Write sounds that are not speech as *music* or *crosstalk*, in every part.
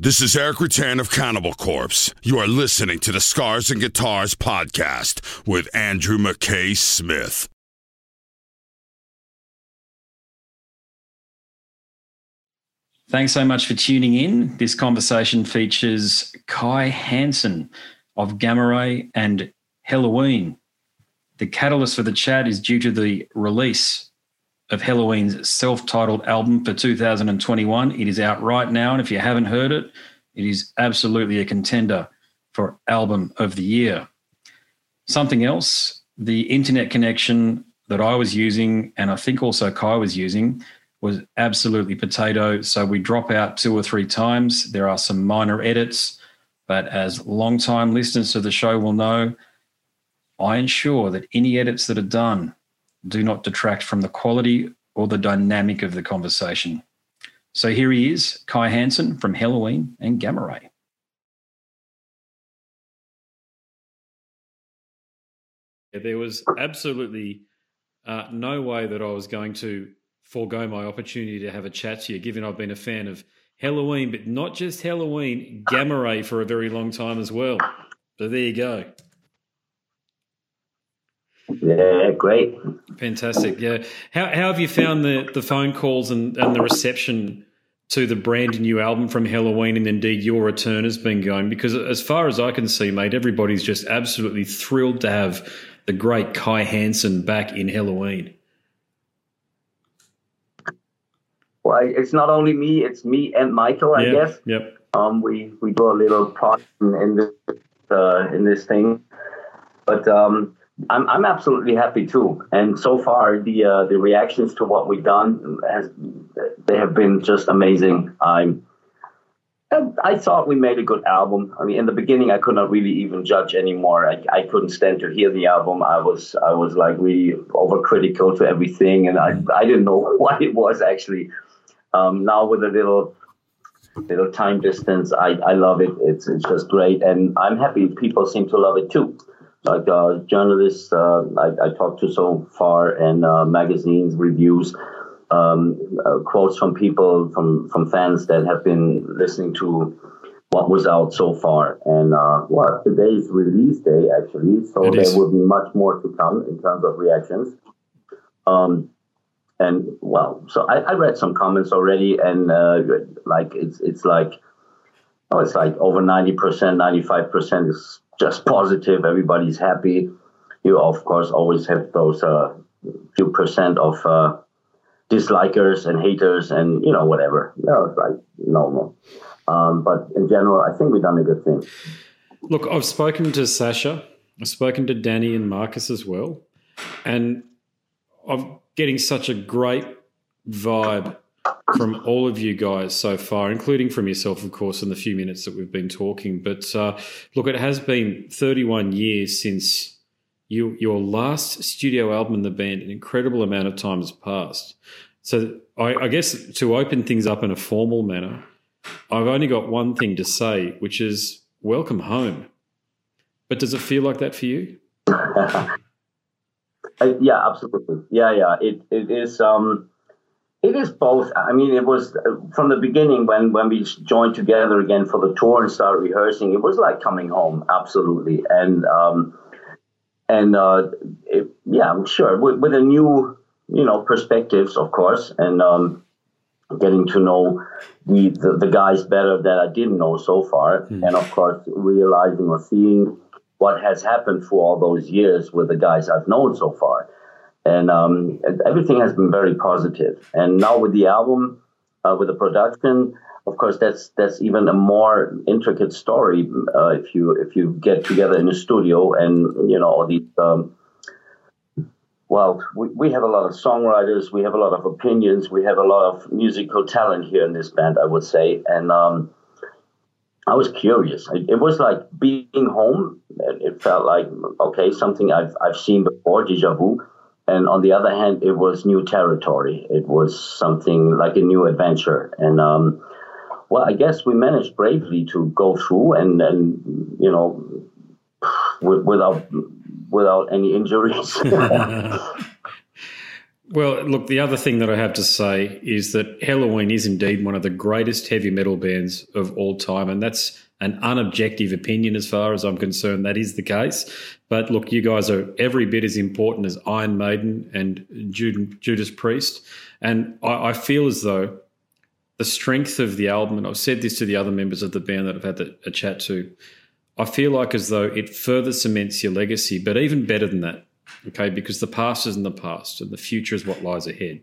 This is Erik Rutan of Cannibal Corpse. You are listening to the Scars and Guitars podcast with Andrew McKay Smith. Thanks so much for tuning in. This conversation features Kai Hansen of Gamma Ray and Helloween. The catalyst for the chat is due to the release of Helloween's self titled album for 2021. It is out right now. And if you haven't heard it, it is absolutely a contender for Album of the Year. Something else, the internet connection that I was using, and I think also Kai was using, was absolutely potato. So we drop out two or three times. There are some minor edits, but as long-time listeners to the show will know, I ensure that any edits that are done do not detract from the quality or the dynamic of the conversation. So here he is, Kai Hansen from Helloween and Gamma Ray. There was absolutely uh, no way that I was going to forego my opportunity to have a chat to you, given I've been a fan of Helloween, but not just Helloween, Gamma Ray for a very long time as well. So there you go. Yeah, great. Fantastic. Yeah. How, how have you found the, the phone calls and, and the reception to the brand new album from Helloween and indeed your return has been going? Because as far as I can see, mate, everybody's just absolutely thrilled to have the great Kai Hansen back in Helloween. Well, it's not only me; it's me and Michael, I yep, guess. Yep. Um, we we do a little part in, in this uh, in this thing, but um, I'm I'm absolutely happy too. And so far, the uh, the reactions to what we've done has they have been just amazing. I'm I thought we made a good album. I mean, in the beginning, I could not really even judge anymore. I, I couldn't stand to hear the album. I was I was like really overcritical to everything, and I I didn't know *laughs* what it was actually. Um, now with a little little time distance, I, I love it. It's it's just great, and I'm happy people seem to love it too. Like uh, journalists uh, I, I talked to so far, and uh, magazines reviews, um, uh, quotes from people from from fans that have been listening to what was out so far. And uh, well, today's release day actually, so It there is. will be much more to come in terms of reactions. Um, and well, so I, I read some comments already, and uh, like it's it's like oh, it's like over ninety percent, ninety five percent is just positive. Everybody's happy. You of course always have those uh, few percent of uh, dislikers and haters, and you know whatever. You know, it's like normal. Um, but in general, I think we've done a good thing. Look, I've spoken to Sascha, I've spoken to Dani and Markus as well, and I'm getting such a great vibe from all of you guys so far, including from yourself, of course, in the few minutes that we've been talking. But uh, look, it has been 31 years since you, your last studio album in the band. An incredible amount of time has passed. So I, I guess to open things up in a formal manner, I've only got one thing to say, which is welcome home. But does it feel like that for you? *laughs* Uh, yeah, absolutely. Yeah, yeah. It it is. Um, it is both. I mean, it was uh, from the beginning when when we joined together again for the tour and started rehearsing. It was like coming home, absolutely. And um, and uh, it, yeah, I'm sure with, with a new you know perspectives, of course, and um, getting to know the, the the guys better that I didn't know so far, and of course realizing or seeing what has happened for all those years with the guys I've known so far. And um, everything has been very positive. And now with the album, uh, with the production, of course, that's that's even a more intricate story uh, if you if you get together in a studio and you know all these. Um, well, we, we have a lot of songwriters, we have a lot of opinions, we have a lot of musical talent here in this band, I would say, and um, I was curious. It, was like being home. It, felt like okay, something I've I've seen before, déjà vu. And on the other hand, it was new territory. It was something like a new adventure. And um, well, I guess we managed bravely to go through and and you know w- without without any injuries. *laughs* *laughs* Well, look, the other thing that I have to say is that Helloween is indeed one of the greatest heavy metal bands of all time, and that's an unobjective opinion as far as I'm concerned. That is the case. But look, you guys are every bit as important as Iron Maiden and Judas Priest, and I, I feel as though the strength of the album, and I've said this to the other members of the band that I've had a chat to, I feel like as though it further cements your legacy, but even better than that, okay, because the past is in the past and the future is what lies ahead.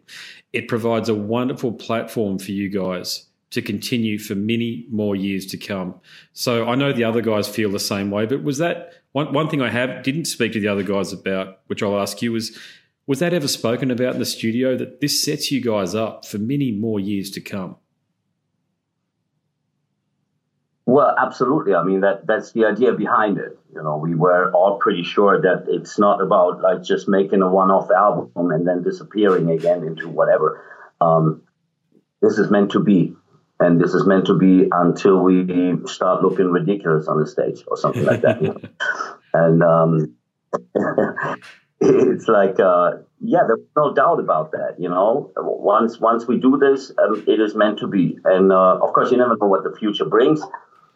It provides a wonderful platform for you guys to continue for many more years to come. So I know the other guys feel the same way, but was that one, one thing I have didn't speak to the other guys about, which I'll ask you, was was that ever spoken about in the studio that this sets you guys up for many more years to come? Well, absolutely. I mean, that that's the idea behind it. You know, we were all pretty sure that it's not about like just making a one-off album and then disappearing again into whatever. Um, this is meant to be, and this is meant to be until we start looking ridiculous on the stage or something like that. You know? *laughs* And um, *laughs* it's like, uh, yeah, there's no doubt about that. You know, once once we do this, um, it is meant to be. And uh, of course, you never know what the future brings.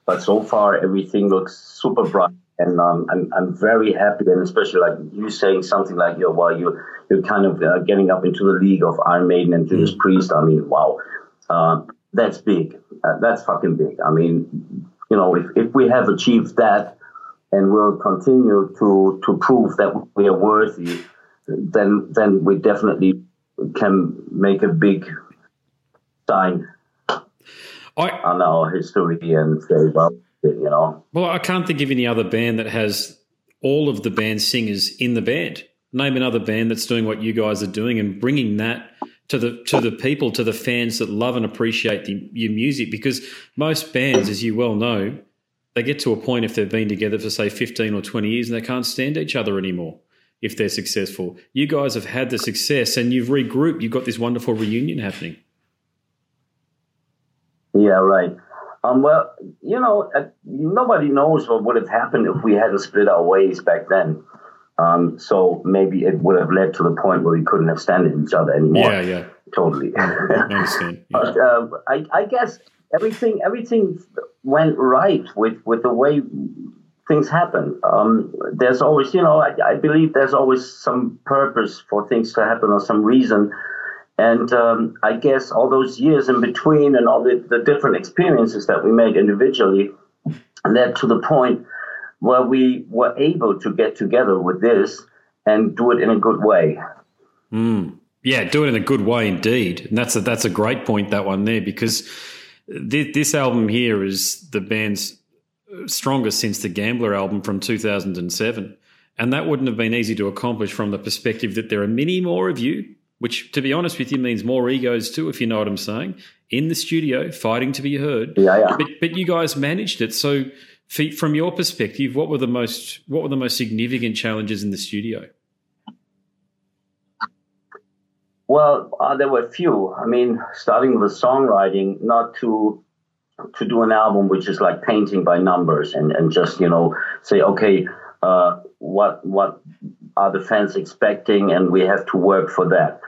But so far, everything looks super bright, and um, I'm I'm very happy, and especially like you saying something like, "Yo, well, you you're kind of uh, getting up into the league of Iron Maiden and Judas mm. Priest." I mean, wow, uh, that's big. Uh, that's fucking big. I mean, you know, if if we have achieved that, and we'll continue to to prove that we are worthy, then then we definitely can make a big sign I, on our history and say, well, you know. Well, I can't think of any other band that has all of the band singers in the band. Name another band that's doing what you guys are doing and bringing that to the to the people, to the fans that love and appreciate the, your music. Because most bands, as you well know, they get to a point if they've been together for say fifteen or twenty years and they can't stand each other anymore. If they're successful, you guys have had the success and you've regrouped. You've got this wonderful reunion happening. Yeah, right. Um, well, you know, uh, nobody knows what would have happened if we hadn't split our ways back then. Um, so maybe it would have led to the point where we couldn't have stand each other anymore. Yeah, yeah, totally. *laughs* I understand. *laughs* Yeah. But uh, I, I guess everything everything went right with with the way things happen. Um, there's always, you know, I, I, believe there's always some purpose for things to happen or some reason. And um, I guess all those years in between and all the, the different experiences that we made individually led to the point where we were able to get together with this and do it in a good way. Mm. Yeah, do it in a good way indeed. And that's a, that's a great point, that one there, because this, this album here is the band's strongest since the Gambler album from 2007. And that wouldn't have been easy to accomplish from the perspective that there are many more of you which, to be honest with you, means more egos too, if you know what I'm saying, in the studio fighting to be heard. Yeah, yeah. But, but you guys managed it. So, from your perspective, what were the most what were the most significant challenges in the studio? Well, uh, there were a few. I mean, starting with songwriting, not to to do an album which is like painting by numbers and, and just you know say okay uh, what what are the fans expecting and we have to work for that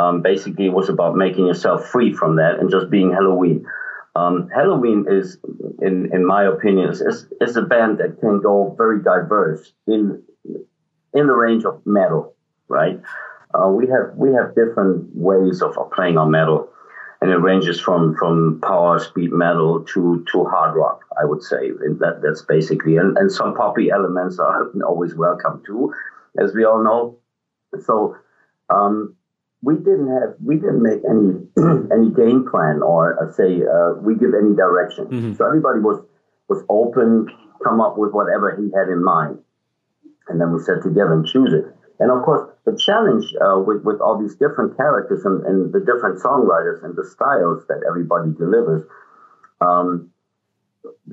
um, basically, it was about making yourself free from that and just being Helloween. Um, Helloween is, in in my opinion, is, is a band that can go very diverse in in the range of metal, right? Uh, we have we have different ways of, of playing on metal, and it ranges from from power speed metal to to hard rock. I would say and that that's basically and, and some poppy elements are *laughs* always welcome too, as we all know. So um, we didn't have we didn't make any *clears throat* any game plan or uh, say uh, we give any direction. Mm-hmm. So everybody was was open, come up with whatever he had in mind, and then we sat together and choose it. And of course, the challenge uh, with with all these different characters and, and, the different songwriters and the styles that everybody delivers. Um,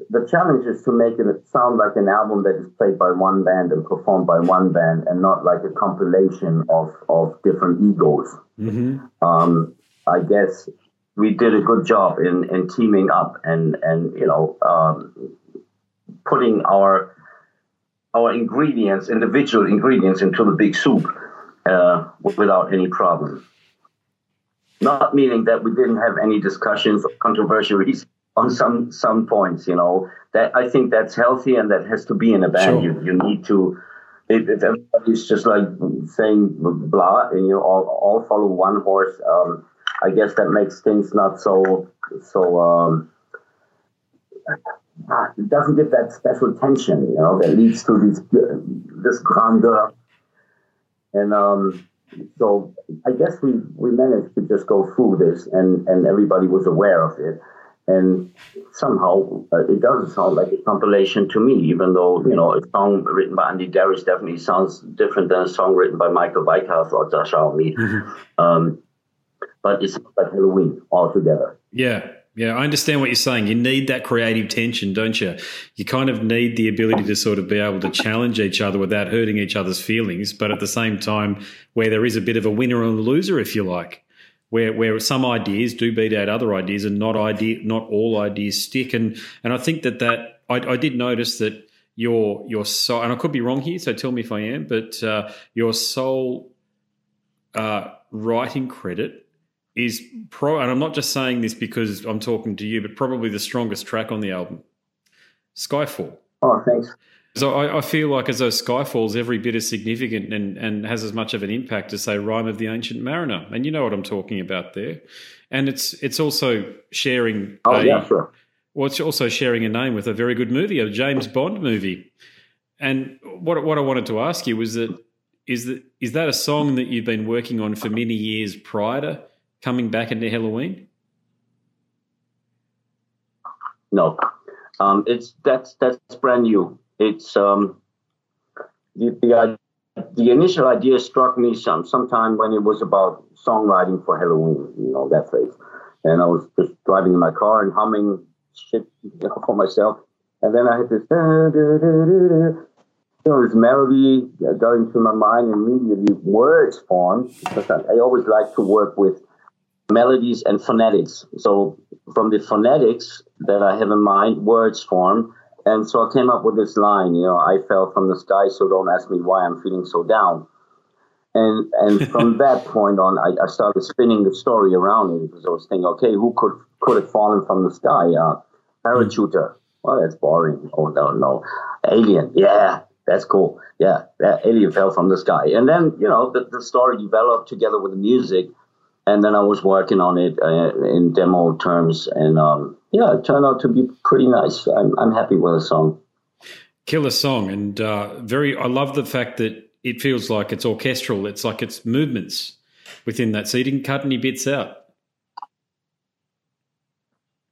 the challenge is to make it sound like an album that is played by one band and performed by one band and not like a compilation of, of different egos. Mm-hmm. Um, I guess we did a good job in, in teaming up and, and you know, um, putting our our ingredients, individual ingredients, into the big soup uh, without any problem. Not meaning that we didn't have any discussions or controversies on some some points. You know that I think that's healthy and that has to be in a band. Sure. You you need to. If, if everybody's just like saying blah and you all, all follow one horse, um, I guess that makes things not so so. Um, it doesn't give that special tension, you know, that leads to this this grandeur. And um, so I guess we, we managed to just go through this, and, and everybody was aware of it. And somehow uh, it doesn't sound like a compilation to me, even though you know a song written by Andi Deris definitely sounds different than a song written by Michael Weikath or Sascha or me. Mm-hmm. Um, but it's like Helloween altogether. Yeah, yeah, I understand what you're saying. You need that creative tension, don't you? You kind of need the ability to sort of be able to challenge each other without hurting each other's feelings, but at the same time, where there is a bit of a winner and a loser, if you like, where where some ideas do beat out other ideas, and not idea, not all ideas stick. And and I think that that I, I did notice that your your soul, and I could be wrong here, so tell me if I am, but uh, your sole uh, writing credit is pro, and I'm not just saying this because I'm talking to you, but probably the strongest track on the album, Skyfall. Oh, thanks. So I, I, feel like as though Skyfall's every bit as significant and, and has as much of an impact as say Rime of the Ancient Mariner, and you know what I'm talking about there. And it's it's also sharing. Oh a, yeah, sure. Well, it's also sharing a name with a very good movie, a James Bond movie. And what what I wanted to ask you was that is that is that a song that you've been working on for many years prior to coming back into Helloween? No, um, it's that's that's brand new. It's um, the, the the initial idea struck me some sometime when it was about songwriting for Helloween, you know that phrase, and I was just driving in my car and humming shit for myself, and then I had this. Da, da, da, you know, this melody got into my mind and immediately words formed because I, I always like to work with melodies and phonetics. So from the phonetics that I have in mind, words form. And so I came up with this line, you know, I fell from the sky, so don't ask me why I'm feeling so down. And and *laughs* from that point on, I, I, started spinning the story around it because I was thinking, okay, who could could have fallen from the sky? Uh, parachuter. Well, that's boring. Oh no, no, alien. Yeah, that's cool. Yeah, that alien fell from the sky. And then you know the, the story developed together with the music and then I was working on it uh, in demo terms, and um, yeah, it turned out to be pretty nice. I'm, I'm happy with the song. Killer song, and uh, very. I love the fact that it feels like it's orchestral. It's like it's movements within that, so you didn't cut any bits out.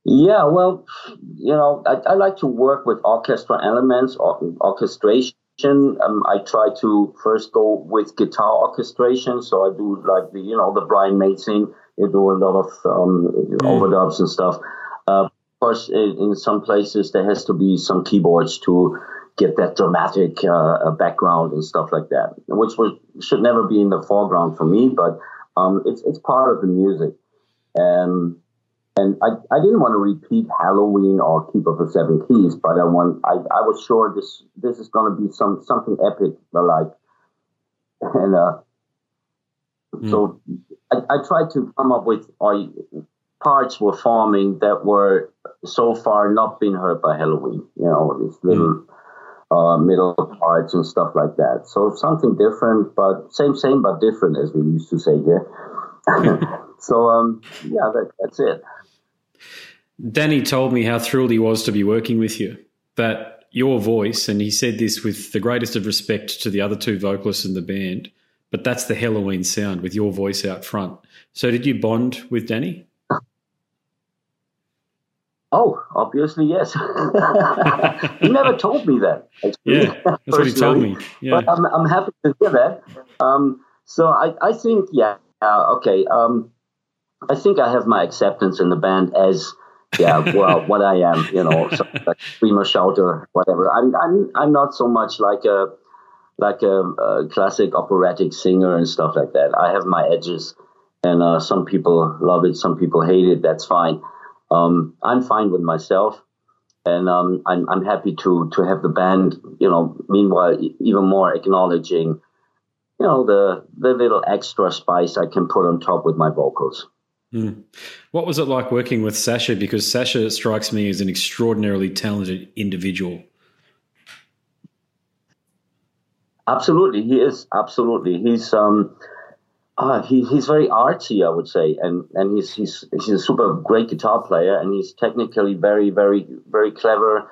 Yeah, well, you know, I, I like to work with orchestral elements, or orchestration um, I try to first go with guitar orchestration. So I do like the, you know, the Brian May thing. You do a lot of um, mm. overdubs and stuff. Uh, of course, in, in, some places there has to be some keyboards to get that dramatic uh, background and stuff like that, which was, should never be in the foreground for me, but um, it's it's part of the music. And and I, I didn't want to repeat Helloween or Keep of the Seven Keys, but I want I, I was sure this this is going to be some something epic, like *laughs* and uh, mm. so I, I tried to come up with uh, parts were forming that were so far not been heard by Helloween, You know, these little. Mm. Uh, middle parts and stuff like that. So something different, but same, same, but different, as we used to say here. *laughs* *laughs* so um, yeah, that, that's it. Dani told me how thrilled he was to be working with you. That your voice, and he said this with the greatest of respect to the other two vocalists in the band, but that's the Helloween sound with your voice out front. So, did you bond with Dani? Oh, obviously, yes. *laughs* he never told me that. Actually, yeah, that's what he told me. *laughs* Yeah. But I'm, I'm happy to hear that. Um, so I, I think, yeah, uh, okay. Um, I think I have my acceptance in the band as yeah, well, what I am, you know, so like screamer, shouter, whatever. I'm, I'm, I'm not so much like a, like a, a, classic operatic singer and stuff like that. I have my edges, and uh, some people love it, some people hate it. That's fine. Um, I'm fine with myself, and um, I'm, I'm happy to to have the band, you know, meanwhile even more acknowledging you know, the the little extra spice I can put on top with my vocals. Mm. What was it like working with Sascha? Because Sascha strikes me as an extraordinarily talented individual. Absolutely, he is. Absolutely, he's um, uh, he, he's very artsy, I would say, and and he's he's he's a super great guitar player, and he's technically very very very clever.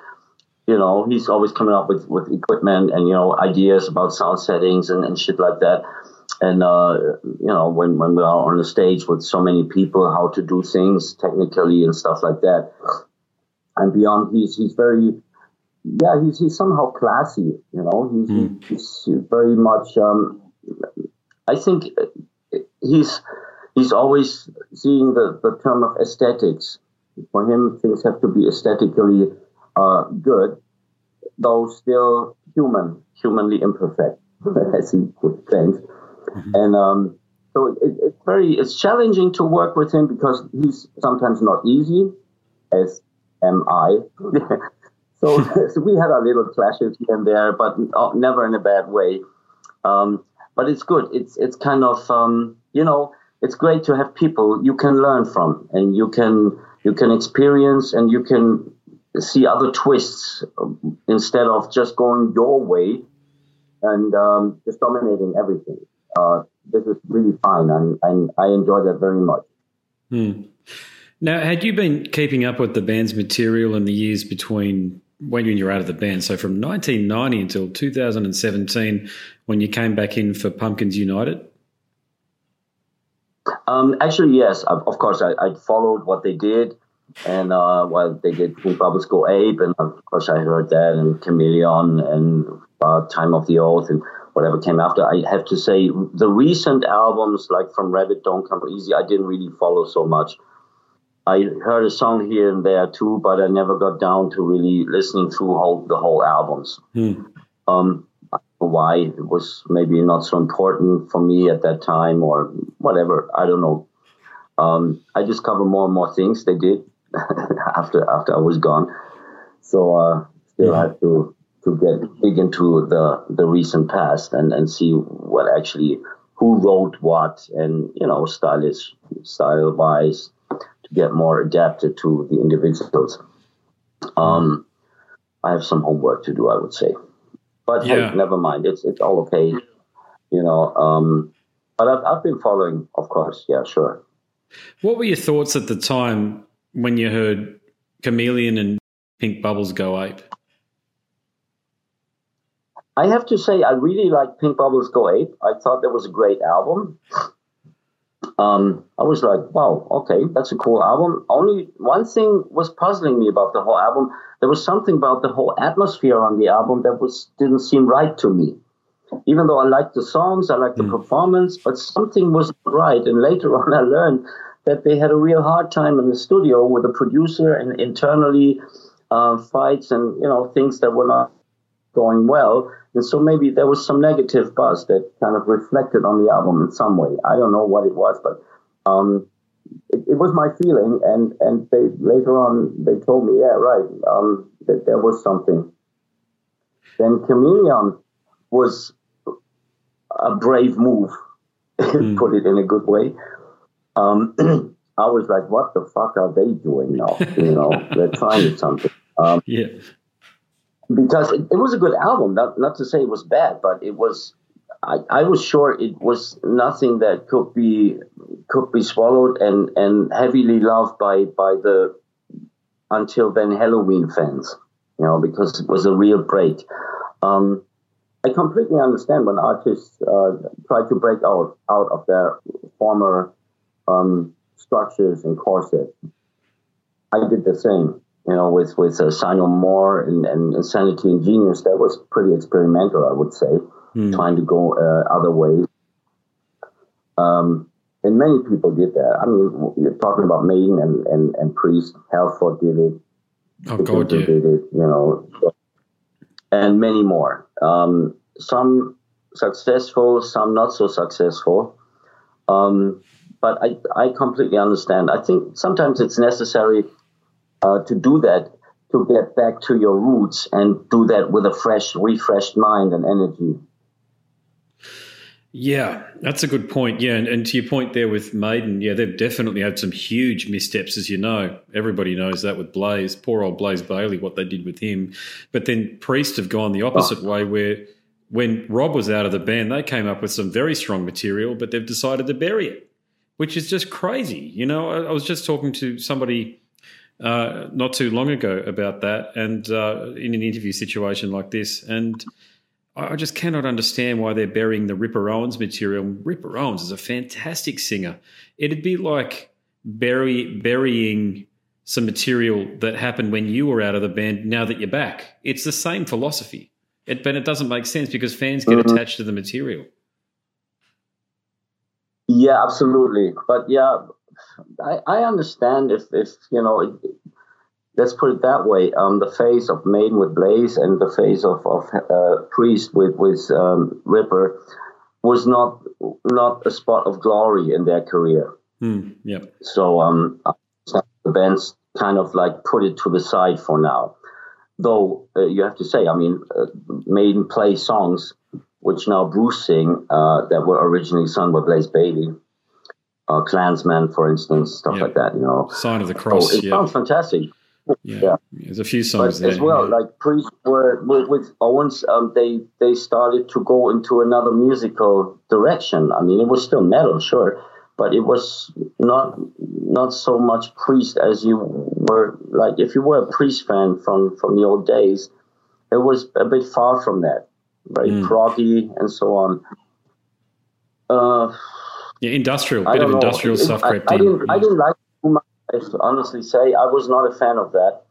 You know, he's always coming up with, with equipment and you know ideas about sound settings and, and shit like that. And uh, you know, when when we are on the stage with so many people, how to do things technically and stuff like that. And beyond, he's he's very yeah, he's, he's somehow classy, you know, he's, mm. he's very much, um, I think he's, he's always seeing the, the term of aesthetics. For him, things have to be aesthetically uh, good, though still human, humanly imperfect, *laughs* as he would think. Mm-hmm. And um, so it, it's very, it's challenging to work with him because he's sometimes not easy, as am I. *laughs* So, *laughs* so we had our little clashes here and there, but never in a bad way. Um, but it's good. It's it's kind of um, you know it's great to have people you can learn from and you can you can experience and you can see other twists um, instead of just going your way and um, just dominating everything. Uh, this is really fine, and, and I enjoy that very much. Hmm. Now, had you been keeping up with the band's material in the years between when you're out of the band. So from 1990 until 2017, when you came back in for Pumpkins United. Um, actually, yes. Of, of course, I, I, followed what they did, and uh, well, they did Pink Bubbles Go Ape, and of course, I heard that, and Chameleon, and uh, Time of the Oath, and whatever came after. I have to say, the recent albums, like from Rabbit Don't Come Easy, I didn't really follow so much. I heard a song here and there too, but I never got down to really listening through whole, the whole albums. Hmm. Um, why it was maybe not so important for me at that time or whatever. I don't know. Um, I discovered more and more things they did *laughs* after after I was gone. So uh, still yeah. have to to get dig into the the recent past and and see what actually who wrote what and you know stylish style wise to get more adapted to the individuals. Um, I have some homework to do, I would say, but yeah. hey, never mind. It's it's all okay, you know. Um, but I've I've been following, of course. Yeah, sure. What were your thoughts at the time when you heard Chameleon and Pink Bubbles go ape? I have to say, I really like Pink Bubbles Go Ape. I thought that was a great album um, I was like, wow, okay, that's a cool album. Only one thing was puzzling me about the whole album. There was something about the whole atmosphere on the album that was didn't seem right to me. Even though I liked the songs, I liked the mm. performance, but something was not right. And later *laughs* on, I learned that they had a real hard time in the studio with the producer and internally uh, fights and you know things that were not going well. And so maybe there was some negative buzz that kind of reflected on the album in some way. I don't know what it was, but um, it, it, was my feeling. And, and they later on they told me, yeah, right, um, that there was something. Then Chameleon was a brave move, *laughs* mm. put it in a good way. Um, *clears throat* I was like, what the fuck are they doing now? You know, they're trying something. Um, *laughs* yeah because it, it, was a good album. Not not to say it was bad, but it was. I, I was sure it was nothing that could be could be swallowed and, and heavily loved by by the until then Helloween fans, you know, because it was a real break. Um, I completely understand when artists uh, try to break out out of their former um, structures and corsets. I did the same you know, with with uh, Sigh No More and, and Insanity and Genius, that was pretty experimental, I would say, mm. trying to go uh, other ways. Um, and many people did that. I mean, you're talking about Maiden and, and, and Priest, Halford did it. Oh, God, yeah. did it, you know, and many more. Um, some successful, some not so successful. Um, but I, I completely understand. I think sometimes it's necessary uh, to do that, to get back to your roots and do that with a fresh, refreshed mind and energy. Yeah, that's a good point. Yeah, and, and, to your point there with Maiden, yeah, they've definitely had some huge missteps, as you know. Everybody knows that with Blaze, poor old Blaze Bayley, what they did with him. But then Priest have gone the opposite oh. way, where when Rob was out of the band, they came up with some very strong material, but they've decided to bury it, which is just crazy. You know, I, I was just talking to somebody uh, not too long ago about that, and uh, in an interview situation like this, and I just cannot understand why they're burying the Ripper Owens material. Ripper Owens is a fantastic singer. It'd be like bury, burying some material that happened when you were out of the band now that you're back. It's the same philosophy. It, but it doesn't make sense because fans get mm-hmm. attached to the material. Yeah, absolutely. But yeah, I, I understand if, if you know, it, let's put it that way. Um, the face of Maiden with Blaze and the face of, of uh, Priest with with um, Ripper was not not a spot of glory in their career. Mm, yep. So um, the bands kind of like put it to the side for now. Though uh, you have to say, I mean, uh, Maiden play songs which now Bruce sing uh, that were originally sung by Blaze Bayley. Uh, Clansman, for instance, stuff yep. like that, you know. Sign of the Cross. Oh, it yep. sounds fantastic. Yeah. yeah. There's a few songs there. As well, yeah. like Priest were with, with Owens, um, they they started to go into another musical direction. I mean, it was still metal, sure, but it was not not so much Priest as you were. Like if you were a Priest fan from from the old days, it was a bit far from that, very mm. proggy and so on. Uh, yeah, industrial, bit of know. industrial stuff crept I, I, didn't, I didn't like I honestly say I was not a fan of that.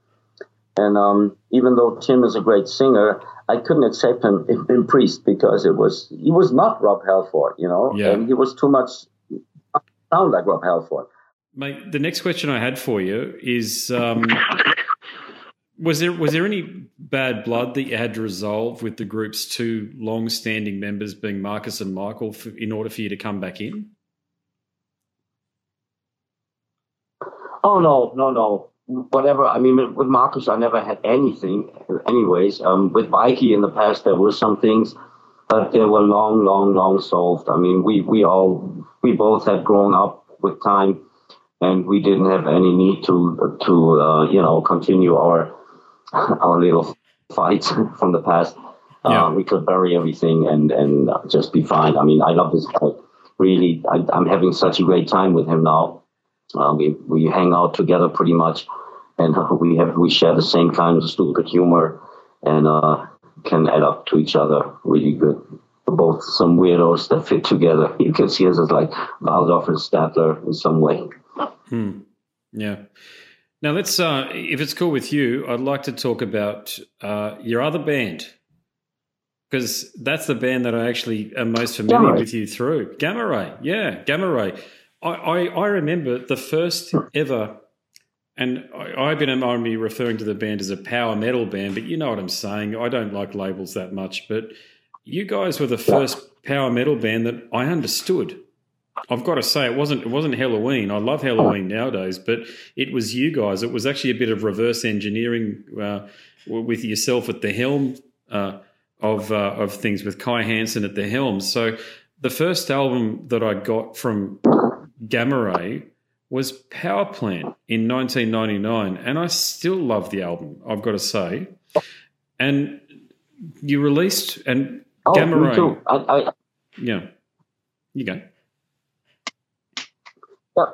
And um, even though Tim is a great singer, I couldn't accept him in, in, Priest because it was he was not Rob Halford, you know, yeah. and he was too much sound like Rob Halford. Mate, the next question I had for you is: um, was there was there any bad blood that you had to resolve with the group's two long-standing members, being Markus and Michael, for, in order for you to come back in? Oh no, no, no. Whatever. I mean, with Markus, I never had anything. Anyways, um, with Mikey in the past, there were some things, but they were long, long, long solved. I mean, we we all we both had grown up with time, and we didn't have any need to to uh, you know continue our our little fights *laughs* from the past. Yeah. Uh, we could bury everything and and just be fine. I mean, I love this guy. Really, I, I'm having such a great time with him now uh, we we hang out together pretty much, and uh, we have we share the same kind of stupid humor, and uh, can add up to each other really good. Both some weirdos that fit together. You can see us as like Waldorf and Statler in some way. Hmm. Yeah. Now let's, uh, if it's cool with you, I'd like to talk about uh, your other band because that's the band that I actually am most familiar with you through. Gamma Ray, yeah, Gamma Ray. I, I, I remember the first ever, and I, I've been only referring to the band as a power metal band, but you know what I'm saying. I don't like labels that much, but you guys were the first power metal band that I understood. I've got to say it wasn't it wasn't Helloween. I love Helloween nowadays, but it was you guys. It was actually a bit of reverse engineering uh, with yourself at the helm uh, of uh, of things with Kai Hansen at the helm. So the first album that I got from Gamma Ray was Power Plant in 1999, and I still love the album. I've got to say, and you released and oh, Gamma Ray. I, I, yeah, you go. Yeah.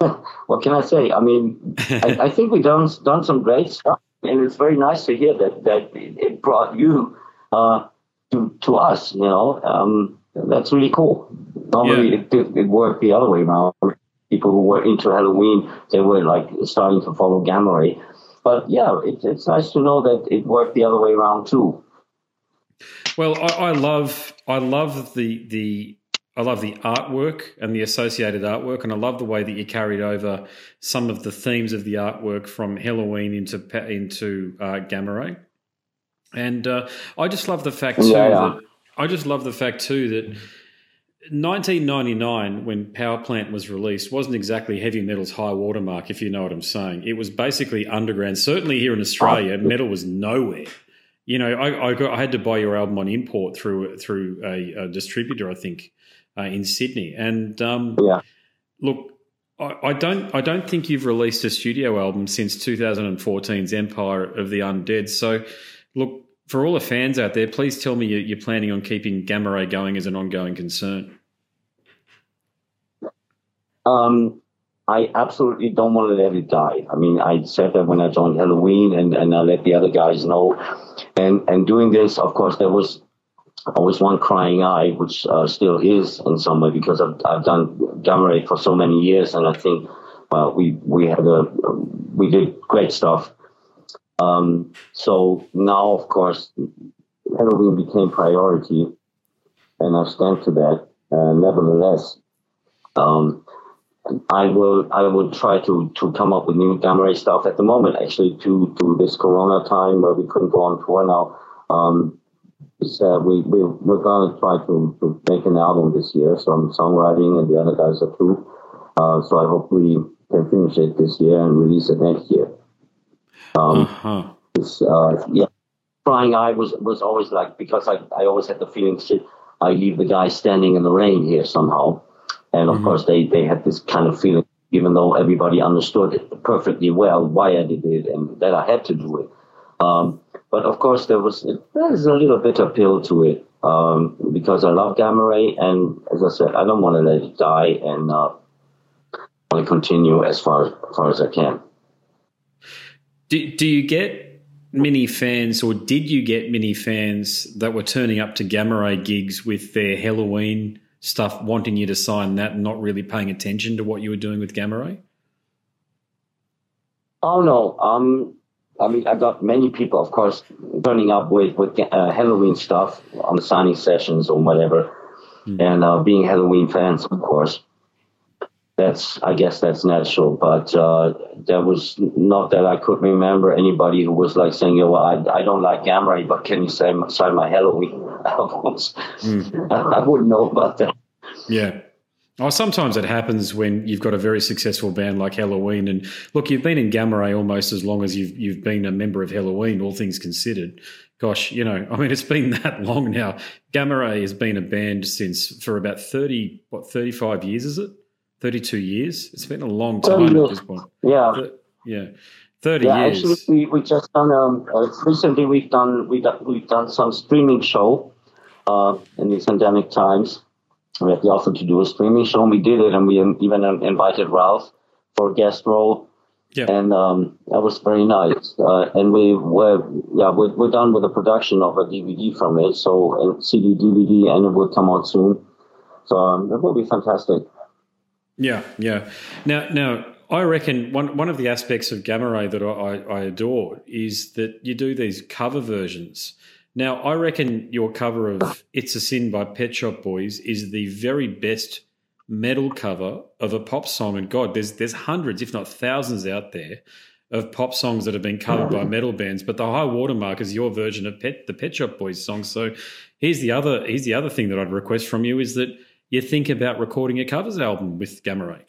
*laughs* what can I say? I mean, I, I, think we've done done some great stuff, and it's very nice to hear that that it brought you uh, to to us. You know, um, that's really cool. Normally, yeah. it, it worked the other way around. People who were into Helloween, they were like starting to follow Gamma Ray. But yeah, it, it's nice to know that it worked the other way around too. Well, I, I love I love the the I love the artwork and the associated artwork, and I love the way that you carried over some of the themes of the artwork from Helloween into into uh, Gamma Ray. And uh, I just love the fact too yeah, yeah. that I just love the fact too that 1999, when Power Plant was released, wasn't exactly heavy metal's high watermark, if you know what I'm saying. It was basically underground. Certainly here in Australia, metal was nowhere. you know, I I, got, I, had to buy your album on import through through a, a distributor, I think, uh, in Sydney. And um, yeah, look, I, I, don't I don't think you've released a studio album since 2014's Empire of the Undead. So, look, for all the fans out there, please tell me you're planning on keeping Gamma Ray going as an ongoing concern. Um, I absolutely don't want to let it die. I mean, I said that when I joined Helloween, and, and I let the other guys know. And and doing this, of course, there was always one crying eye, which uh, still is in some way because I've, I've done Gamma for so many years, and I think well, we we had a we did great stuff. Um, so now, of course, Helloween became priority, and I stand to that. Uh, nevertheless, um, I will I will try to to come up with new gamma ray stuff at the moment. Actually, to to this Corona time where we couldn't go on tour now. Um, uh, we we we're gonna try to, to make an album this year. So I'm songwriting, and the other guys are too. Uh, so I hope we can finish it this year and release it next year. Um, uh-huh. uh, yeah, crying eye was was always like because I I always had the feeling shit. I leave the guy standing in the rain here somehow. And of mm-hmm. course, they, they had this kind of feeling, even though everybody understood it perfectly well why I did it and that I had to do it. Um, but of course, there was there's a little bit of pill to it um, because I love gamma ray, and as I said, I don't want to let it die, and uh, want to continue as far as far as I can. Do Do you get many fans, or did you get many fans that were turning up to gamma ray gigs with their Helloween? Stuff wanting you to sign that and not really paying attention to what you were doing with Gamma Ray? Oh no. Um, I mean, I got many people, of course, turning up with with uh, Helloween stuff on the signing sessions or whatever, mm. and uh, being Helloween fans, of course. That's, I guess, that's natural. But uh, there was not that I could remember anybody who was like saying, "Well, I, I don't like Gamma Ray, but can you sign, sign my Helloween *laughs* albums. Mm. I, *laughs* I, wouldn't know about that. Yeah. Oh, sometimes it happens when you've got a very successful band like Helloween, and look, you've been in Gamma Ray almost as long as you've you've been a member of Helloween. All things considered, gosh, you know, *laughs* I mean, it's been that long now. Gamma Ray has been a band since for about thirty, what, thirty five years is it? Thirty two years. It's been a long time at this point. Yeah, yeah. 30 yeah, years. Actually, we, we just done um, uh, recently we've done we've, we've done some streaming show uh, in these pandemic times. We had the offer to do a streaming show, and we did it, and we even invited Ralf for a guest role. Yeah. And um, that was very nice. Uh, and we were, yeah, we're, we're done with the production of a DVD from it. So, and CD, DVD, and it will come out soon. So um, that will be fantastic. Yeah, yeah. Now, now, I reckon one one of the aspects of Gamma Ray that I, I adore is that you do these cover versions. Now, I reckon your cover of "It's a Sin" by Pet Shop Boys is the very best metal cover of a pop song. And God, there's there's hundreds, if not thousands, out there of pop songs that have been covered by metal bands. But the high watermark is your version of Pet the Pet Shop Boys song. So here's the other here's the other thing that I'd request from you is that you think about recording a covers album with Gamma Ray.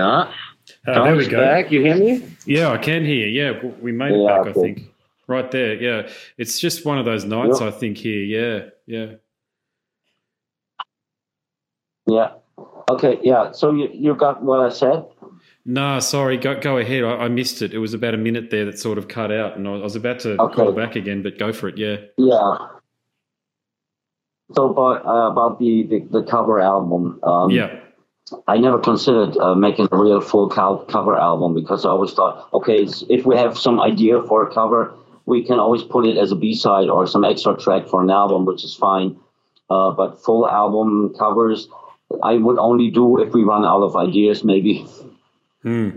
No. Uh, there we go. Back. You hear me? Yeah, I can hear. Yeah, we made it back. I think right there. Yeah, it's just one of those nights. Yep. I think here. Yeah, yeah, yeah. Okay. Yeah. So you you got what I said? No, sorry. Go go ahead. I, I, missed it. It was about a minute there that sort of cut out, and I was about to okay. call back again, but go for it. Yeah. Yeah. So about uh, about the, the, the cover album. Um, yeah I never considered uh, making a real full cover album because I always thought, okay, if we have some idea for a cover, we can always put it as a B side or some extra track for an album, which is fine. Uh, but full album covers, I would only do if we run out of ideas, maybe. Hmm.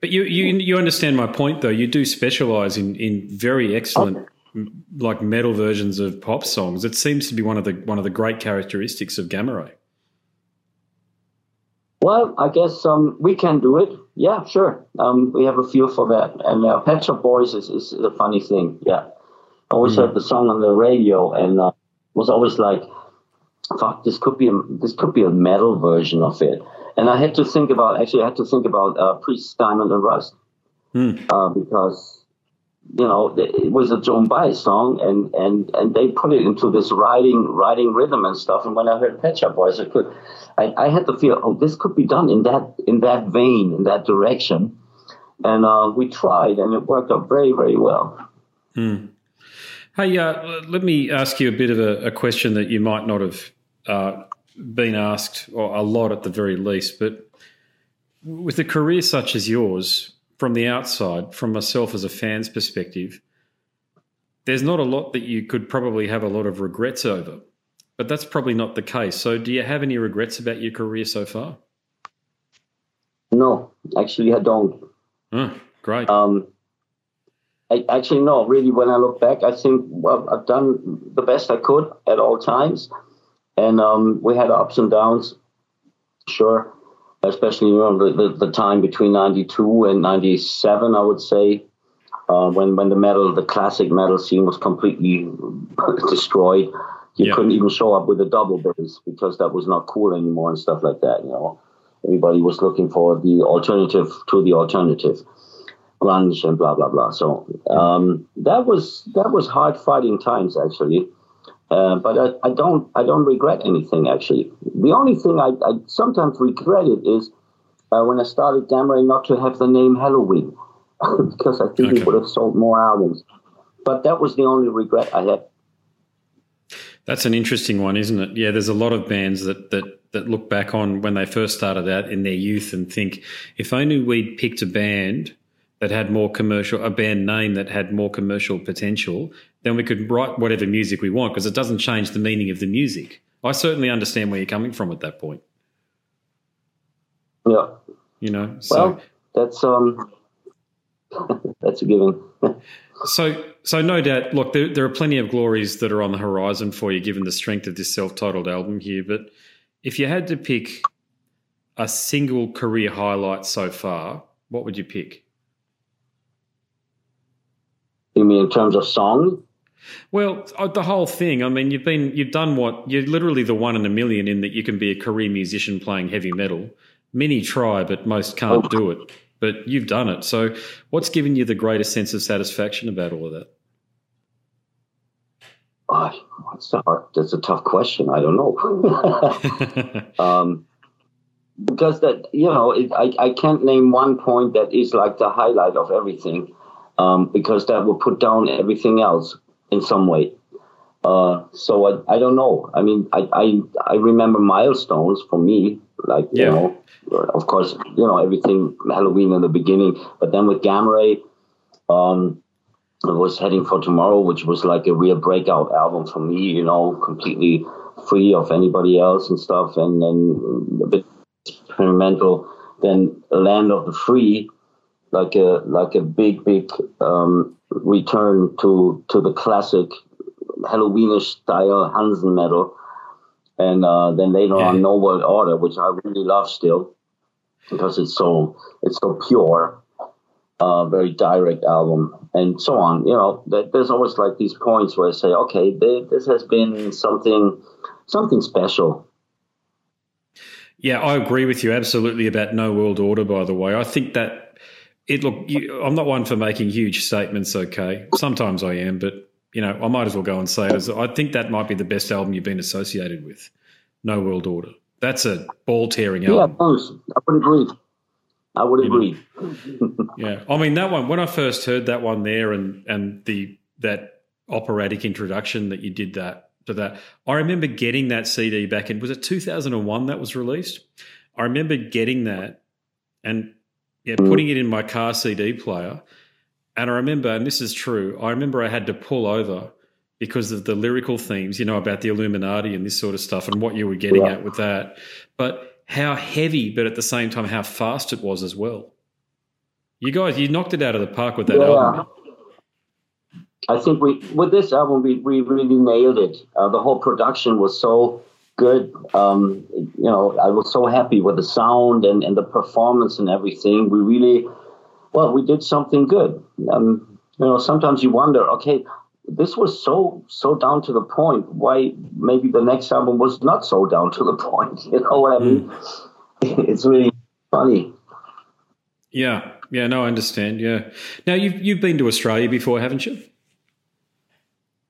But you, you you understand my point though. You do specialize in in very excellent like metal versions of pop songs. It seems to be one of the one of the great characteristics of Gamma Ray. Well, I guess um, we can do it. Yeah, sure. Um, we have a feel for that. And uh, Pet Shop Boys is, is a funny thing. Yeah. I always mm. heard the song on the radio and uh, was always like, fuck, this could be a, this could be a metal version of it. And I had to think about, actually, I had to think about uh, Priest, Diamond, and Rust. Mm. Uh, because you know, it was a Joan Baez song, and, and, and they put it into this riding riding rhythm and stuff. And when I heard Pet Shop Boys, I could, I, I had to feel, oh, this could be done in that in that vein, in that direction. And uh, we tried, and it worked out very, very well. Hmm. Hey, uh, let me ask you a bit of a, a question that you might not have uh, been asked, or a lot at the very least. But with a career such as yours, from the outside, from myself as a fan's perspective, there's not a lot that you could probably have a lot of regrets over. But that's probably not the case. So, do you have any regrets about your career so far? No, actually, I don't. Oh, great. Um, I, actually, no, really, when I look back, I think well, I've done the best I could at all times. And um, we had ups and downs, sure especially you know, the, the, the, time between 92 and 97, I would say, uh, when, when the metal, the classic metal scene was completely *laughs* destroyed. You yeah. couldn't even show up with a double bass because that was not cool anymore and stuff like that. You know, everybody was looking for the alternative to the alternative, grunge and blah blah blah. So um, that was that was hard fighting times actually. Uh, but I, I, don't I don't regret anything actually. The only thing I, I sometimes regret it is uh, when I started Gamma not to have the name Helloween *laughs* because I think okay. it would have sold more albums. But that was the only regret I had. That's an interesting one, isn't it? Yeah, there's a lot of bands that that that look back on when they first started out in their youth and think, if only we'd picked a band that had more commercial, a band name that had more commercial potential, then we could write whatever music we want because it doesn't change the meaning of the music. I certainly understand where you're coming from at that point. Yeah. You know, so well, that's um *laughs* that's a given. *laughs* so so no doubt look there, there are plenty of glories that are on the horizon for you given the strength of this self-titled album here, but if you had to pick a single career highlight so far, what would you pick? You mean in terms of song? Well, uh, the whole thing. I mean, you've been you've done what you're literally the one in a million in that you can be a career musician playing heavy metal. Many try, but most can't do it. But you've done it. So, what's given you the greatest sense of satisfaction about all of that? Oh, that's that's a tough question. I don't know. *laughs* um, because that you know, it, I I can't name one point that is like the highlight of everything. Um, because that will put down everything else in some way. Uh, so I, I don't know. I mean, I, I, I remember milestones for me, like, yeah. you know, of course, you know, everything Helloween in the beginning, but then with Gamma Ray, um, I was heading for tomorrow, which was like a real breakout album for me, you know, completely free of anybody else and stuff. And then a bit experimental. Then Land of the Free, like a, like a big, big, um, return to to the classic Helloweenish style Hansen metal, and uh, then later yeah. on No World Order, which I really love still because it's so it's so pure, uh, very direct album, and so on. You know, there's always like these points where I say, okay, this has been something something special. Yeah, I agree with you absolutely about No World Order. By the way, I think that it look you, i'm not one for making huge statements okay sometimes i am but you know i might as well go and say it i think that might be the best album you've been associated with no world order. That's a ball tearing album. yeah i would agree. I would agree. *laughs* Yeah. I mean that one when i first heard that one there and and the that operatic introduction that you did that to that i remember getting that cd back in was it 2001 that was released? I remember getting that and yeah, mm. putting it in my car CD player And I remember, and this is true, I remember I had to pull over because of the lyrical themes, you know, about the Illuminati and this sort of stuff and what you were getting yeah. at with that. But how heavy, but at the same time, how fast it was as well. You guys, you knocked it out of the park with that yeah. album. I think we with this album we, we really nailed it. Uh, the whole production was so good. Um, you know, I was so happy with the sound and, and the performance and everything. We really, well, we did something good. Um, you know, sometimes you wonder, okay, this was so so down to the point. Why maybe the next album was not so down to the *laughs* point? You know what I mean? Mm. *laughs* It's really funny. Yeah, yeah, no, I understand. Yeah. Now you've you've been to Australia before, haven't you?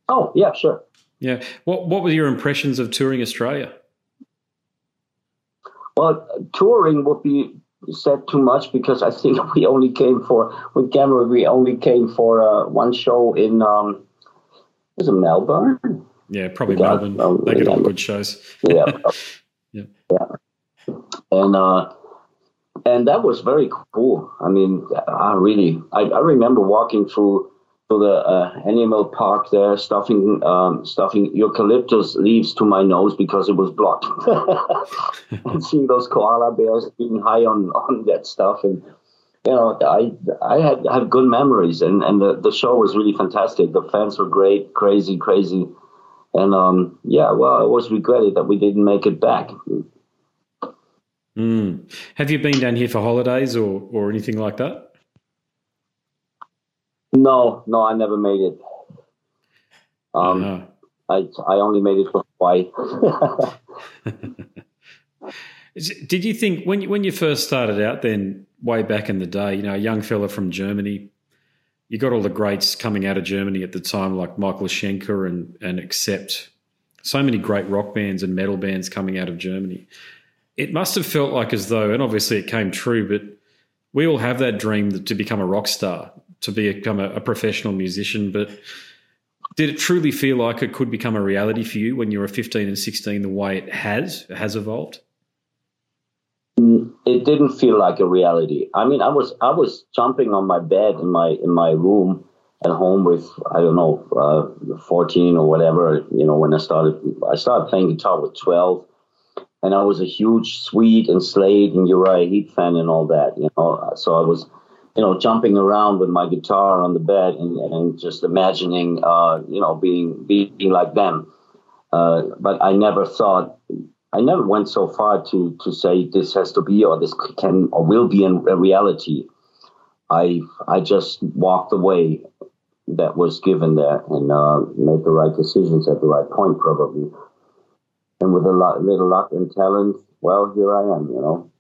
Oh yeah, sure. Yeah. What What were your impressions of touring Australia? Well, touring would be said too much because I think *laughs* we only came for with Gamma. We only came for uh, one show in um, was it Melbourne? Yeah, probably Melbourne. Um, they get all good shows. *laughs* yeah. yeah. Yeah. And uh, and that was very cool. I mean, I really, I, I remember walking through the animal park there, stuffing um, stuffing eucalyptus leaves to my nose because it was blocked, *laughs* and seeing those koala bears being high on on that stuff, and you know, I I had had good memories, and and the the show was really fantastic. The fans were great, crazy, crazy, and um, yeah, well, I was regretted that we didn't make it back. Mm. Have you been down here for holidays or, or anything like that? No, no, I never made it. Um, uh-huh. I I only made it for Hawaii. *laughs* Did you think when you, when you first started out, then way back in the day, you know, a young fella from Germany, you got all the greats coming out of Germany at the time, like Michael Schenker and and Accept, so many great rock bands and metal bands coming out of Germany it must have felt like as though, and obviously it came true, but we all have that dream to become a rock star, to become a, a professional musician. But did it truly feel like it could become a reality for you when you were 15 and 16 the way it has has evolved it didn't feel like a reality i mean i was i was jumping on my bed in my in my room at home with i don't know uh, 14 or whatever you know when i started i started playing guitar with 12 and I was a huge Sweet and Slade and Uriah Heep fan and all that, you know. So I was, you know, jumping around with my guitar on the bed and, and just imagining, uh, you know, being being like them. Uh, but I never thought, I never went so far to to say this has to be or this can or will be in reality. I I just walked away that was given there and uh, made the right decisions at the right point, probably and with a lot, little luck and talent, well, here I am, you know.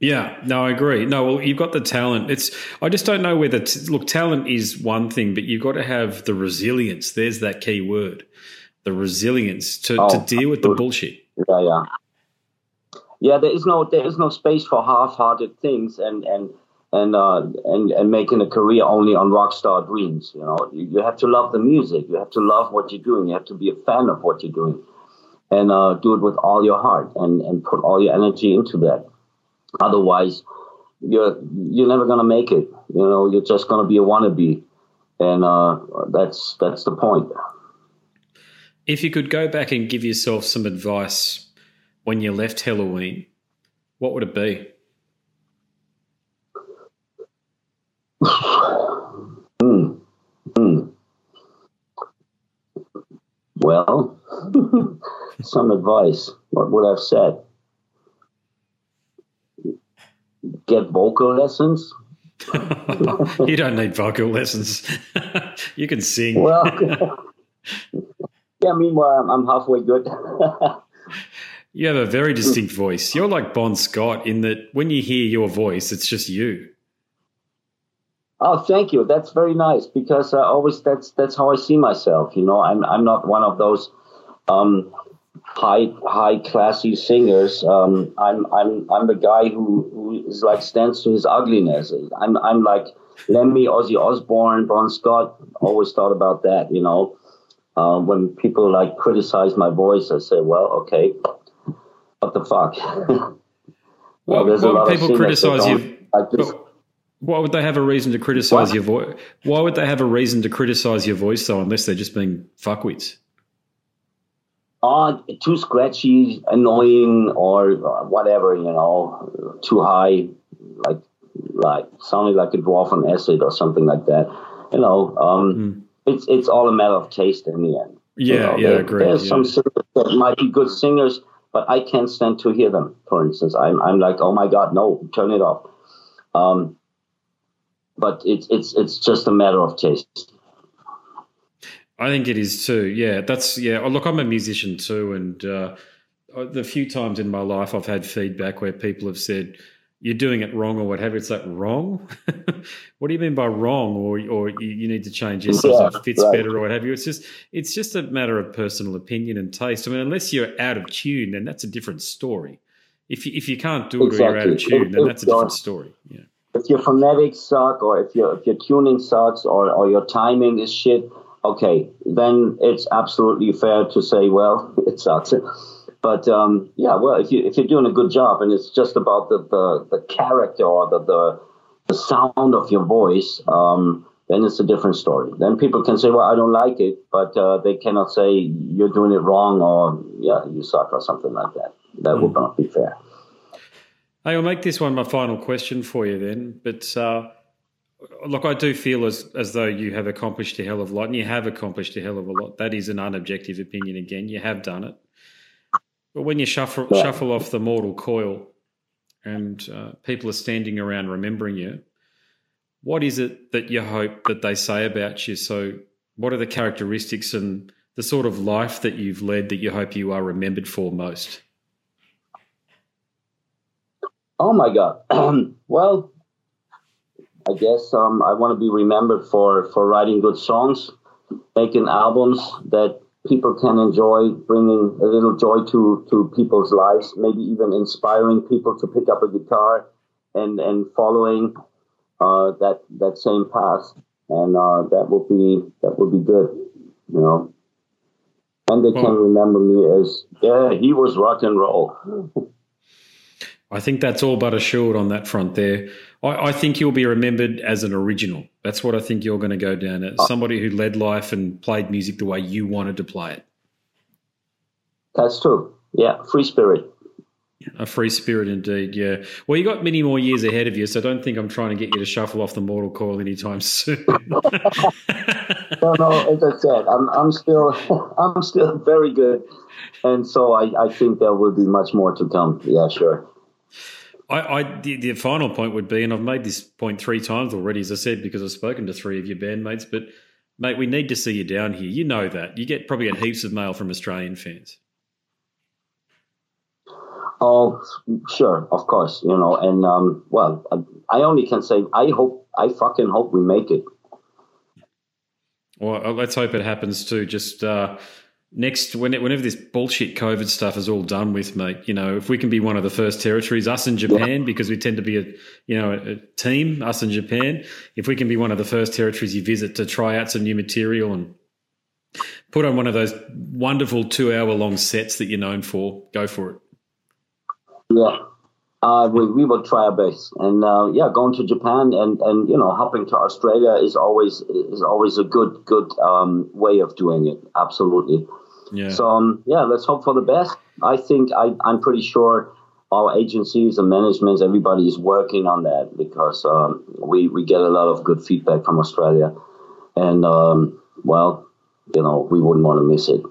Yeah, no, I agree. No, well, you've got the talent. It's I just don't know whether t- look, talent is one thing, but you've got to have the resilience. There's that key word, the resilience to, oh, to deal with the bullshit. Yeah, yeah, yeah. There is no there is no space for half-hearted things and and and uh, and and making a career only on rock star dreams. You know, you, you have to love the music. You have to love what you're doing. You have to be a fan of what you're doing and uh, do it with all your heart and, and put all your energy into that. Otherwise, you're you're never gonna make it. You know, you're just gonna be a wannabe, and uh, that's that's the point. If you could go back and give yourself some advice when you left Helloween, what would it be? Hmm. Hmm. Well, *laughs* some advice. What would I've said? Get vocal lessons. *laughs* you don't need vocal lessons. *laughs* you can sing. Well, *laughs* yeah. Meanwhile, I'm, I'm halfway good. you have a very distinct voice. You're like Bon Scott in that when you hear your voice, it's just you. Oh, thank you. That's very nice because I always that's that's how I see myself. You know, I'm I'm not one of those um, high high classy singers. Um, I'm I'm I'm the guy who, who is like stands to his ugliness. I'm I'm like Lemmy, Ozzy Osbourne, Bon Scott. Always thought about that. You know, uh, when people like criticize my voice, I say, well, okay, what the fuck. *laughs* well, well, people criticize you. I just, Why would they have a reason to criticize your voice? Why would they have a reason to criticize your voice though, unless they're just being fuckwits? Uh, too scratchy, annoying, or whatever, you know, too high, like like sounding like a dwarf on acid or something like that. You know, um, mm. it's it's all a matter of taste in the end. Yeah, you know, yeah, there, agree. There's yeah. some singers that might be good singers, but I can't stand to hear them. For instance, I'm I'm like, oh my god, no, turn it off. Um, but it's it's it's just a matter of taste. I think it is too. Yeah, that's yeah. Oh, look, I'm a musician too, and uh, the few times in my life I've had feedback where people have said you're doing it wrong or whatever. have you. It's like wrong. *laughs* what do you mean by wrong? Or or you need to change this so it fits right. better or what have you. It's just it's just a matter of personal opinion and taste. I mean, unless you're out of tune, then that's a different story. If you, if you can't do it exactly. or you're out of tune, then that's a different story. Yeah. If your phonetics suck, or if your if your tuning sucks, or or your timing is shit, okay, then it's absolutely fair to say, well, *laughs* it sucks. But um, yeah, well, if you if you're doing a good job and it's just about the the, the character or the, the, the sound of your voice, um, then it's a different story. Then people can say, well, I don't like it, but uh, they cannot say you're doing it wrong or yeah, you suck or something like that. That mm. would not be fair. I'll make this one my final question for you then. But uh, look, I do feel as as though you have accomplished a hell of a lot, and you have accomplished a hell of a lot. That is an unobjective opinion. Again, you have done it. But when you shuffle shuffle off the mortal coil, and uh, people are standing around remembering you, what is it that you hope that they say about you? So, what are the characteristics and the sort of life that you've led that you hope you are remembered for most? Oh my God. *clears throat* well, I guess um, I want to be remembered for, for writing good songs, making albums that people can enjoy, bringing a little joy to, to people's lives, maybe even inspiring people to pick up a guitar and, and following uh, that that same path. And uh, that would be that would be good, you know. And they can remember me as yeah, he was rock and roll. I think that's all but assured on that front there. I, I, think you'll be remembered as an original. That's what I think you're going to go down as oh. somebody who led life and played music the way you wanted to play it. That's true. Yeah, free spirit. A free spirit indeed, yeah. Well, you got many more years ahead of you, so don't think I'm trying to get you to shuffle off the mortal coil anytime *laughs* soon. *laughs* no, no, as I said, I'm, I'm still, *laughs* I'm still very good, and so I, I think there will be much more to come. Yeah, sure. I, I the, the, final point would be, and I've made this point three times already, as I said, because I've spoken to three of your bandmates. But mate, we need to see you down here. You know that you get probably get heaps of mail from Australian fans. Oh, sure, of course, you know, and um, well, I, I only can say I hope, I fucking hope we make it. Well, let's hope it happens too. Just uh, next whenever this bullshit COVID stuff is all done with, mate, you know, if we can be one of the first territories, us in Japan, because we tend to be a you know a, team, us in Japan. If we can be one of the first territories you visit to try out some new material and put on one of those wonderful two hour long sets that you're known for, go for it. Yeah. Uh, we, we will try our best, and uh, yeah, going to Japan and, and you know hopping to Australia is always is always a good good um, way of doing it. Absolutely. Yeah. So um, yeah, let's hope for the best. I think I, I'm pretty sure our agencies and managements, everybody is working on that because um, we we get a lot of good feedback from Australia, and um, well, you know, we wouldn't want to miss it.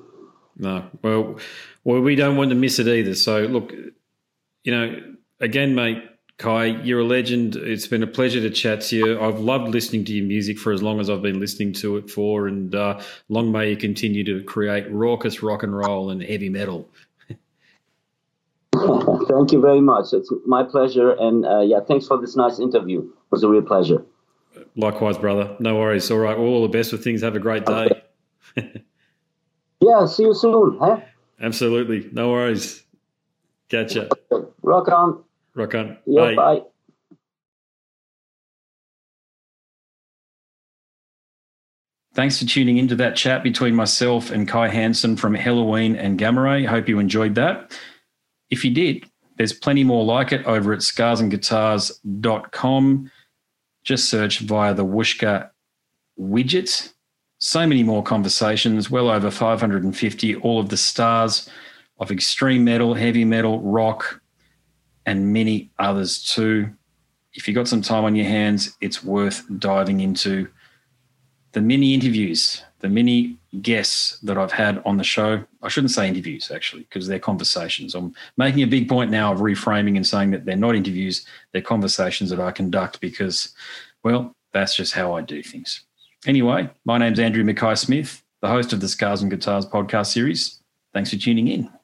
No, well, well, we don't want to miss it either. So look, you know, again, mate, Kai, you're a legend. It's been a pleasure to chat to you. I've loved listening to your music for as long as I've been listening to it for, and uh, long may you continue to create raucous rock and roll and heavy metal. *laughs* Thank you very much. It's my pleasure, and uh, yeah, thanks for this nice interview. It was a real pleasure. Likewise, brother. No worries. All right. All the best with things. Have a great day. Okay. *laughs* yeah. See you soon. Huh? Absolutely. No worries. Catch ya. Rock on. Rock on. Yeah, bye. bye. Thanks for tuning into that chat between myself and Kai Hansen from Helloween and Gamma Ray. Hope you enjoyed that. If you did, there's plenty more like it over at scarsandguitars.com. just search via the Whooshkaa widget. So many more conversations, well over 550, all of the stars of extreme metal, heavy metal, rock, and many others too. If you've got some time on your hands, it's worth diving into the mini interviews, the mini guests that I've had on the show. I shouldn't say interviews actually, because they're conversations. I'm making a big point now of reframing and saying that they're not interviews, they're conversations that I conduct because, well, that's just how I do things. Anyway, my name's Andrew Mackay Smith, the host of the Scars and Guitars podcast series. Thanks for tuning in.